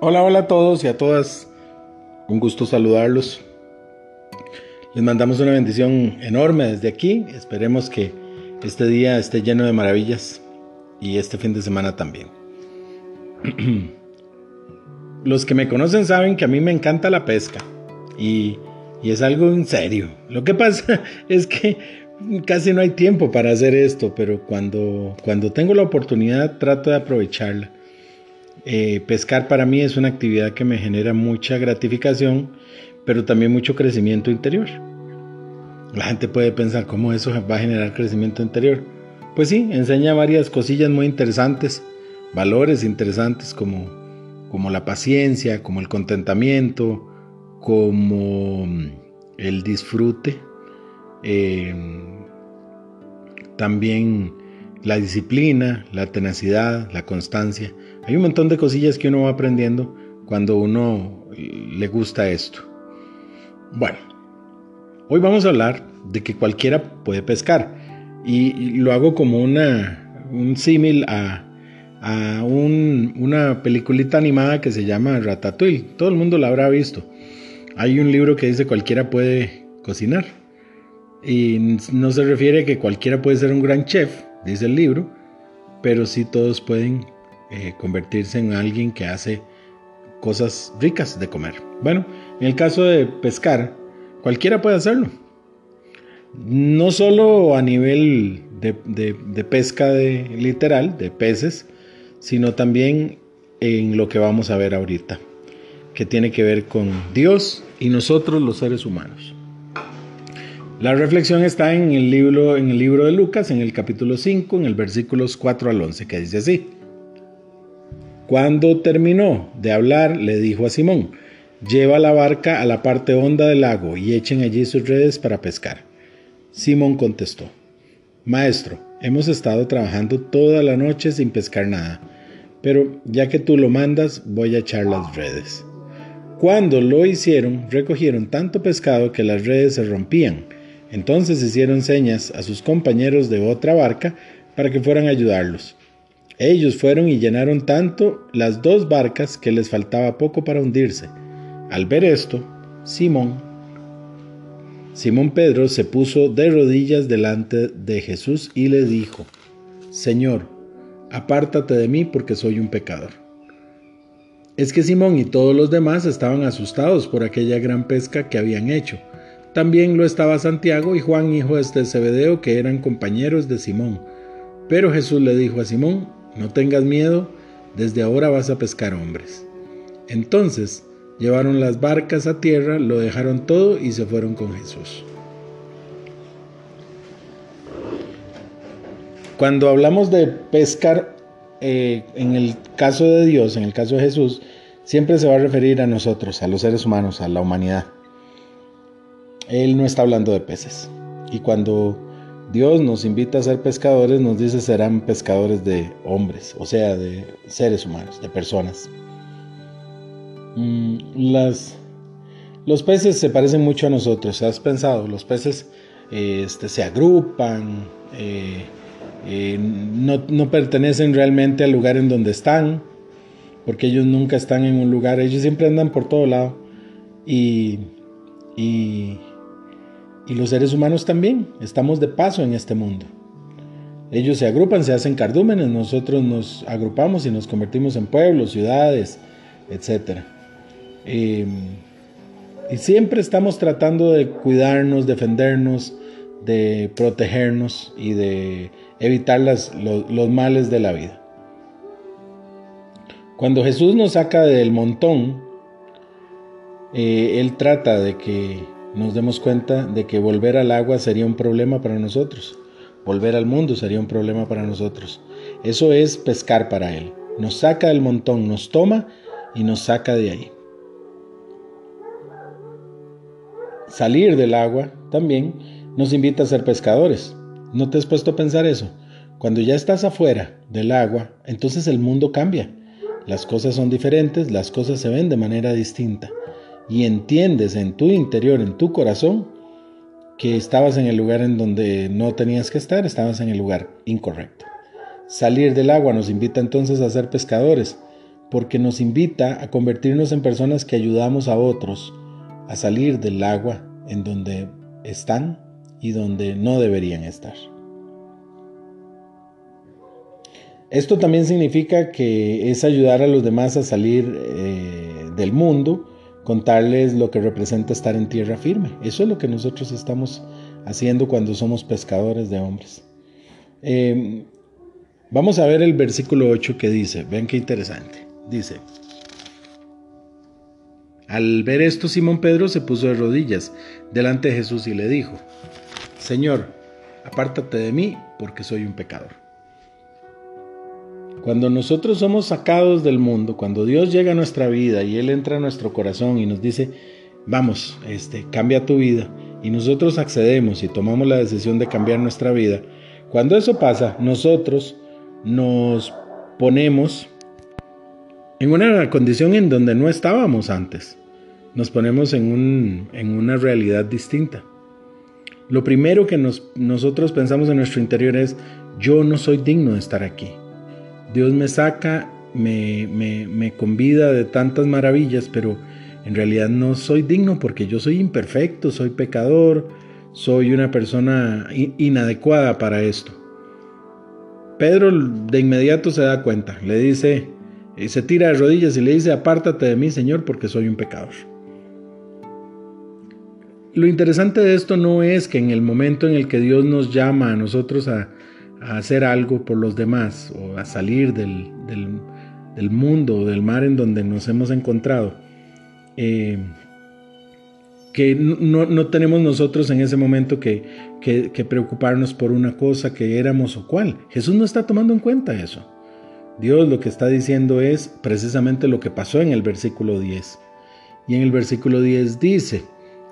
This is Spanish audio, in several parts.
Hola, hola a todos y a todas. Un gusto saludarlos. Les mandamos una bendición enorme desde aquí. Esperemos que este día esté lleno de maravillas y este fin de semana también. Los que me conocen saben que a mí me encanta la pesca y, y es algo en serio. Lo que pasa es que casi no hay tiempo para hacer esto, pero cuando, cuando tengo la oportunidad trato de aprovecharla. Eh, pescar para mí es una actividad que me genera mucha gratificación, pero también mucho crecimiento interior. La gente puede pensar cómo eso va a generar crecimiento interior. Pues sí, enseña varias cosillas muy interesantes, valores interesantes como, como la paciencia, como el contentamiento, como el disfrute, eh, también la disciplina, la tenacidad, la constancia. Hay un montón de cosillas que uno va aprendiendo cuando uno le gusta esto. Bueno, hoy vamos a hablar de que cualquiera puede pescar y, lo hago como una, un símil a, a una peliculita animada que se llama Ratatouille. Todo el mundo la habrá visto. Hay un libro que dice cualquiera puede cocinar. Y no se refiere a que cualquiera puede ser un gran chef, dice el libro, pero sí todos pueden eh, convertirse en alguien que hace cosas ricas de comer. Bueno, en el caso de pescar, cualquiera puede hacerlo. No solo a nivel de, pesca de, literal, de peces, sino también en lo que vamos a ver ahorita, que tiene que ver con Dios y nosotros los seres humanos. La reflexión está en el libro, en el libro de Lucas, en el capítulo 5, en el versículos 4 al 11, que dice así. Cuando terminó de hablar, le dijo a Simón, lleva la barca a la parte honda del lago y echen allí sus redes para pescar. Simón contestó, Maestro, hemos estado trabajando toda la noche sin pescar nada, pero ya que tú lo mandas, voy a echar las redes. Cuando lo hicieron, recogieron tanto pescado que las redes se rompían entonces hicieron señas a sus compañeros de otra barca para que fueran a ayudarlos. Ellos fueron y llenaron tanto las dos barcas que les faltaba poco para hundirse. Al ver esto, Simón, Simón Pedro se puso de rodillas delante de Jesús y le dijo, Señor, apártate de mí porque soy un pecador. Es que Simón y todos los demás estaban asustados por aquella gran pesca que habían hecho también lo estaba Santiago y Juan, hijo de Zebedeo, que eran compañeros de Simón. Pero Jesús le dijo a Simón, no tengas miedo, desde ahora vas a pescar hombres. Entonces llevaron las barcas a tierra, lo dejaron todo y se fueron con Jesús. Cuando hablamos de pescar, eh, en el caso de Dios, en el caso de Jesús, siempre se va a referir a nosotros, a los seres humanos, a la humanidad. Él no está hablando de peces. Y cuando Dios nos invita a ser pescadores, nos dice serán pescadores de hombres, o sea, de seres humanos, de personas. Mm, las, los peces se parecen mucho a nosotros, ¿has pensado? Los peces este, se agrupan, eh, eh, no, pertenecen realmente al lugar en donde están, porque ellos nunca están en un lugar, ellos siempre andan por todo lado. Y y los seres humanos también, estamos de paso en este mundo. Ellos se agrupan, se hacen cardúmenes, nosotros nos agrupamos y nos convertimos en pueblos, ciudades, etc. Em, y siempre estamos tratando de cuidarnos, defendernos, de protegernos y de evitar los, males de la vida. Cuando Jesús nos saca del montón, eh, Él trata de que nos demos cuenta de que volver al agua sería un problema para nosotros. Volver al mundo sería un problema para nosotros. Eso es pescar para Él. Nos saca del montón, nos toma y nos saca de ahí. Salir del agua también nos invita a ser pescadores. ¿No te has puesto a pensar eso? Cuando ya estás afuera del agua, entonces el mundo cambia. Las cosas son diferentes, las cosas se ven de manera distinta y entiendes en tu interior, en tu corazón, que estabas en el lugar en donde no tenías que estar, estabas en el lugar incorrecto. Salir del agua nos invita entonces a ser pescadores, porque nos invita a convertirnos en personas que ayudamos a otros a salir del agua en donde están y donde no deberían estar. Esto también significa que es ayudar a los demás a salir eh, del mundo, contarles lo que representa estar en tierra firme. Eso es lo que nosotros estamos haciendo cuando somos pescadores de hombres. Em, vamos a ver el versículo 8 que dice, ven qué interesante. Dice, al ver esto Simón Pedro se puso de rodillas delante de Jesús y le dijo, Señor, apártate de mí porque soy un pecador. Cuando nosotros somos sacados del mundo, cuando Dios llega a nuestra vida y Él entra a nuestro corazón y nos dice, vamos, este, cambia tu vida, y nosotros accedemos y tomamos la decisión de cambiar nuestra vida, cuando eso pasa, nosotros nos ponemos en una condición en donde no estábamos antes. Nos ponemos en, un, en una realidad distinta. Lo primero que nosotros pensamos en nuestro interior es, yo no soy digno de estar aquí. Dios me saca, me, me, convida de tantas maravillas, pero en realidad no soy digno porque yo soy imperfecto, soy pecador, soy una persona inadecuada para esto. Pedro de inmediato se da cuenta, le dice, y se tira de rodillas y le dice, apártate de mí, Señor, porque soy un pecador. Lo interesante de esto no es que en el momento en el que Dios nos llama a nosotros a, a hacer algo por los demás o a salir del, del, mundo, del mar en donde nos hemos encontrado, eh, que no, no, tenemos nosotros en ese momento que, que, que, preocuparnos por una cosa que éramos o cuál. Jesús no está tomando en cuenta eso. Dios lo que está diciendo es precisamente lo que pasó en el versículo 10. Y en el versículo 10 dice,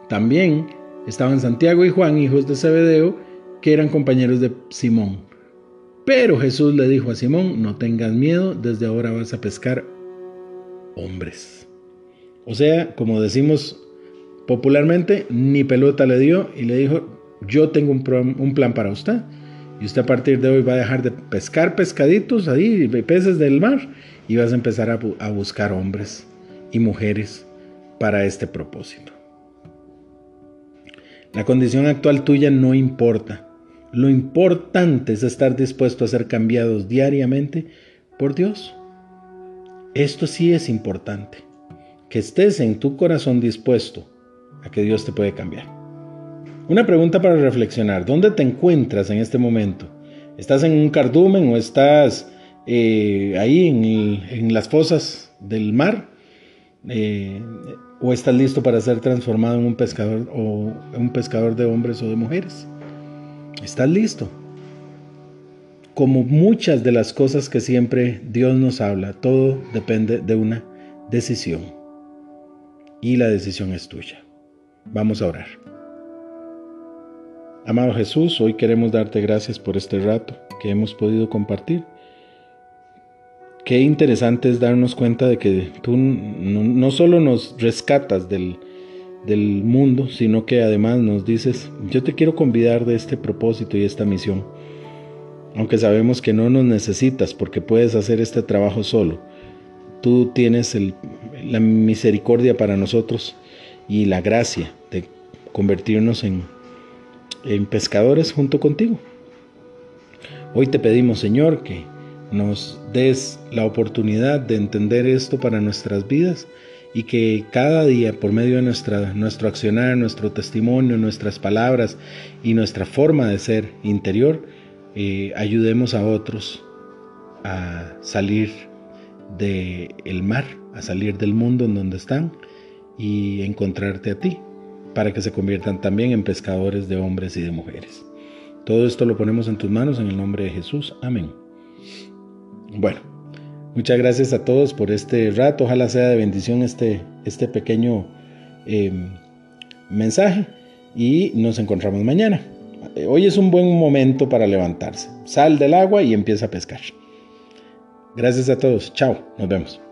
también estaban Santiago y Juan, hijos de Zebedeo, que eran compañeros de Simón. Pero Jesús le dijo a Simón, no tengas miedo, desde ahora vas a pescar hombres. O sea, como decimos popularmente, ni pelota le dio y le dijo, yo tengo un, plan para usted. Y usted a partir de hoy va a dejar de pescar pescaditos ahí, peces del mar, y vas a empezar a, a buscar hombres y mujeres para este propósito. La condición actual tuya no importa. Lo importante es estar dispuesto a ser cambiados diariamente por Dios. Esto sí es importante, que estés en tu corazón dispuesto a que Dios te puede cambiar. Una pregunta para reflexionar, ¿dónde te encuentras en este momento? ¿Estás en un cardumen o estás eh, ahí en, las fosas del mar? Eh, ¿O estás listo para ser transformado en un pescador o un pescador de hombres o de mujeres? ¿Estás listo? Como muchas de las cosas que siempre Dios nos habla, todo depende de una decisión. Y la decisión es tuya. Vamos a orar. Amado Jesús, hoy queremos darte gracias por este rato que hemos podido compartir. Qué interesante es darnos cuenta de que tú no, solo nos rescatas del, del mundo, sino que además nos dices, yo te quiero convidar de este propósito y esta misión. Aunque sabemos que no nos necesitas porque puedes hacer este trabajo solo, tú tienes la misericordia para nosotros y la gracia de convertirnos en, en pescadores junto contigo. Hoy te pedimos, Señor, que nos des la oportunidad de entender esto para nuestras vidas y que cada día por medio de nuestra, nuestro accionar, nuestro testimonio, nuestras palabras y nuestra forma de ser interior, eh, ayudemos a otros a salir del mar, a salir del mundo en donde están y encontrarte a ti, para que se conviertan también en pescadores de hombres y de mujeres. Todo esto lo ponemos en tus manos en el nombre de Jesús. Amén. Bueno. Muchas gracias a todos por este rato. Ojalá sea de bendición este, este pequeño eh, mensaje y nos encontramos mañana. Hoy es un buen momento para levantarse. Sal del agua y empieza a pescar. Gracias a todos. Chao. Nos vemos.